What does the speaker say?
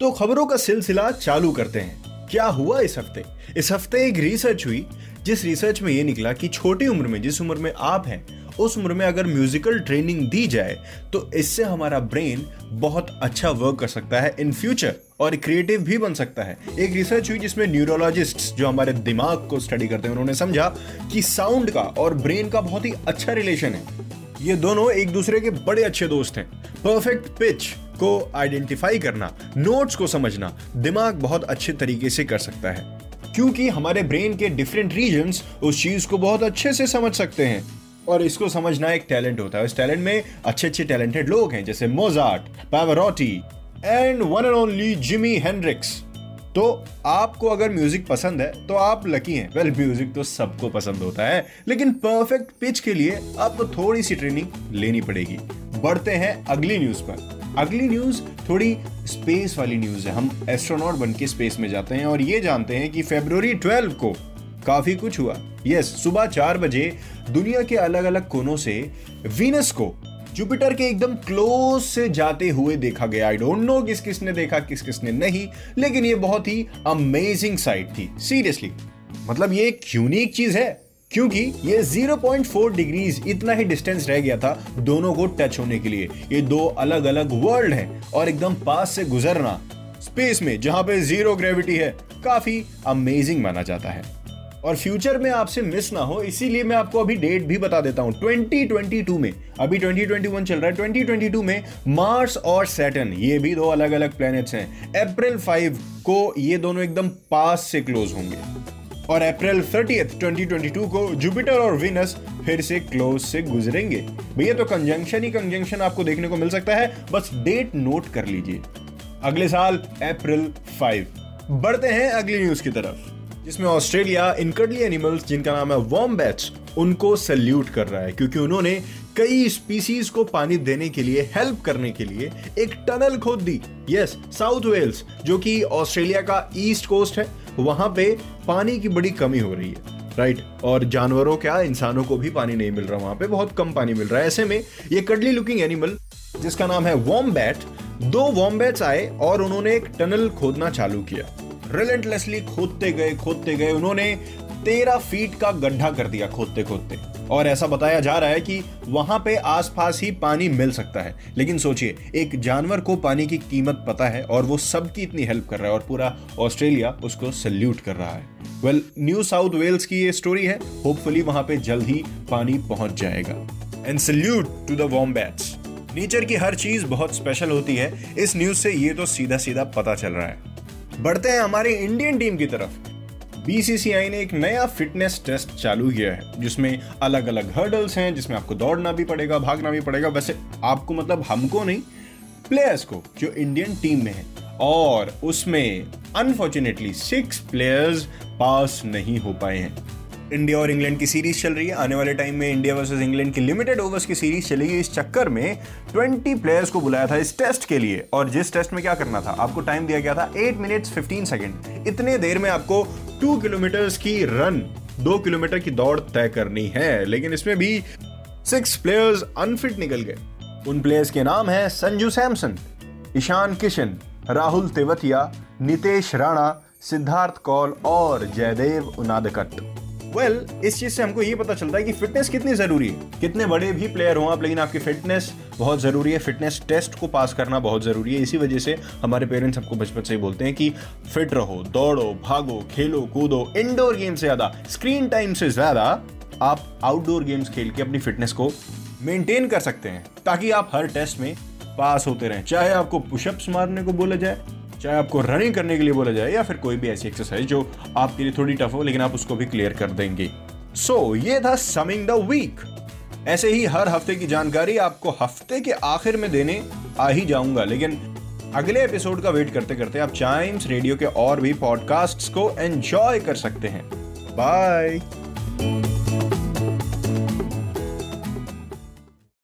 तो खबरों का सिलसिला चालू करते हैं। क्या हुआ इस हफ़्ते? इस हफ़्ते एक रिसर्च हुई, जिस रिसर्च में ये निकला कि छोटी उम्र में, जिस उम्र में आप हैं, उस उम्र में अगर म्यूजिकल ट्रेनिंग दी जाए तो इससे हमारा ब्रेन बहुत अच्छा वर्क कर सकता है इन फ्यूचर और क्रिएटिव भी बन सकता है। एक रिसर्च हुई जिसमें न्यूरोलॉजिस्ट जो हमारे दिमाग को स्टडी करते हैं, उन्होंने समझा कि साउंड का और ब्रेन का बहुत ही अच्छा रिलेशन है। ये दोनों एक दूसरे के बड़े अच्छे दोस्त हैं। परफेक्ट पिच को आइडेंटिफाई करना नोट्स को समझना, दिमाग बहुत अच्छे तरीके से कर सकता है। क्योंकि हमारे ब्रेन के डिफरेंट रीजन उस चीज़ को बहुत अच्छे से समझ सकते हैं। और इसको समझना एक टैलेंट होता है। इस टैलेंट में अच्छे अच्छे टैलेंटेड लोग हैं, जैसे Mozart Pavarotti and one and only Jimi Hendrix तो आपको अगर म्यूज़िक पसंद है तो आप लकी हैं। वेल म्यूज़िक तो सबको पसंद होता है, लेकिन परफेक्ट पिच के लिए आपको थोड़ी सी ट्रेनिंग लेनी पड़ेगी। बढ़ते हैं अगली न्यूज़ पर। अगली न्यूज़ थोड़ी स्पेस वाली न्यूज़ है। हम एस्ट्रोनॉट बन के स्पेस में जाते हैं और ये जानते हैं कि फेब्रुवरी 12 को काफ़ी कुछ हुआ। यस सुबह चार बजे दुनिया के अलग अलग कोनों से वीनस को जुपिटर के एकदम क्लोज से जाते हुए देखा गया। आई डोंट नो किस किसने देखा, किस किसने नहीं, लेकिन ये बहुत ही अमेजिंग साइट थी। सीरियसली मतलब ये एक यूनिक चीज़ है, क्योंकि ये 0.4 डिग्रीज इतना ही डिस्टेंस रह गया था दोनों को टच होने के लिए। ये दो अलग अलग वर्ल्ड हैं और एकदम पास से गुजरना। स्पेस में, जहाँ पे ज़ीरो ग्रेविटी है, काफ़ी अमेजिंग माना जाता है। और फ्यूचर में आपसे मिस ना हो, इसीलिए मैं आपको अभी डेट भी बता देता हूँ। 2022 में, अभी 2021 चल रहा है। 2022 में मार्स और सैटर्न ये भी दो अलग अलग प्लैनेट्स हैं। अप्रैल 5 को ये दोनों एकदम पास से क्लोज होंगे। और अप्रैल 30th 2022 को जुपिटर और विनस फिर से क्लोज से गुजरेंगे। भैया तो कंजंक्शन ही कंजंक्शन आपको देखने को मिल सकता है। बस डेट नोट कर लीजिए। अगले साल अप्रैल 5 बढ़ते हैं अगली न्यूज़ की तरफ़। जिसमें ऑस्ट्रेलिया इनकडली एनिमल्स जिनका नाम है वॉम्बैट्स उनको सल्यूट कर रहा है, क्योंकि उन्होंने कई स्पीसीज को पानी देने के लिए हेल्प करने के लिए एक टनल खोद दी। यस साउथ वेल्स जो कि ऑस्ट्रेलिया का ईस्ट कोस्ट है, वहाँ पे पानी की बड़ी कमी हो रही है। Right right? और जानवरों क्या, इंसानों को भी पानी नहीं मिल रहा वहाँ पे, बहुत कम पानी मिल रहा है। ऐसे में ये कडली लुकिंग एनिमल जिसका नाम है वॉम्बैट दो वॉम्बैट्स आए और उन्होंने एक टनल खोदना चालू किया। रिलेंटलेसली खोदते गए खोदते गए, उन्होंने तेरह फीट का गड्ढा कर दिया खोदते खोदते। और ऐसा बताया जा रहा है कि वहाँ पे आसपास ही पानी मिल सकता है। लेकिन सोचिए, एक जानवर को पानी की कीमत पता है और वो सबकी इतनी हेल्प कर रहा है और पूरा ऑस्ट्रेलिया उसको सल्यूट कर रहा है। वेल, न्यू साउथ वेल्स की ये स्टोरी है। होपफुली वहाँ पे जल्द ही पानी पहुँच जाएगा। And salute to the wombats nature की हर चीज़ बहुत स्पेशल होती है। इस न्यूज़ से ये तो सीधा सीधा पता चल रहा है। बढ़ते हैं हमारे इंडियन टीम की तरफ़। बीसीसीआई ने एक नया फिटनेस टेस्ट चालू किया है, जिसमें अलग अलग हर्डल्स हैं, जिसमें आपको दौड़ना भी पड़ेगा, भागना भी पड़ेगा। वैसे आपको मतलब हमको नहीं प्लेयर्स को, जो इंडियन टीम में है। और उसमें अनफॉर्चुनेटली सिक्स प्लेयर्स पास नहीं हो पाए हैं। इंडिया और इंग्लैंड की सीरीज़ चल रही है। आने वाले टाइम में इंडिया वर्सेस इंग्लैंड की लिमिटेड ओवर्स की सीरीज़ चलेगी। इस चक्कर में 20 प्लेयर्स को बुलाया था इस टेस्ट के लिए। और जिस टेस्ट में क्या करना था? आपको टाइम दिया गया था 8 मिनट्स 15 सेकंड इतने देर में आपको 2 किलोमीटर की रन दो किलोमीटर की दौड़ तय करनी है। लेकिन इसमें भी सिक्स प्लेयर्स अनफिट निकल गए। उन प्लेयर्स के नाम है संजू सैमसन, ईशान किशन, राहुल तेवतिया, नितेश राणा, सिद्धार्थ कौल और जयदेव उनादकट। वेल well, इस चीज़ से हमको ये पता चलता है कि फिटनेस कितनी ज़रूरी है। कितने बड़े भी प्लेयर हो आप लेकिन आपकी फिटनेस बहुत ज़रूरी है। फिटनेस टेस्ट को पास करना बहुत ज़रूरी है। इसी वजह से हमारे पेरेंट्स हमको बचपन से ही बोलते हैं कि फिट रहो दौड़ो भागो खेलो कूदो इंडोर गेम से ज़्यादा स्क्रीन टाइम से ज़्यादा आप आउटडोर गेम्स खेल के अपनी फिटनेस को मेंटेन कर सकते हैं ताकि आप हर टेस्ट में पास होते रहें। चाहे आपको पुशअप्स मारने को बोला जाए चाहे आपको रनिंग करने के लिए बोला जाए या फिर कोई भी ऐसी एक्सरसाइज जो आपके लिए थोड़ी टफ हो लेकिन आप उसको भी क्लियर कर देंगे। सो so, ये था समिंग द वीक ऐसे ही हर हफ़्ते की जानकारी आपको हफ़्ते के आखिर में देने आ ही जाऊँगा लेकिन अगले एपिसोड का वेट करते करते आप चाइम्स रेडियो के और भी पॉडकास्ट्स को एंजॉय कर सकते हैं। बाय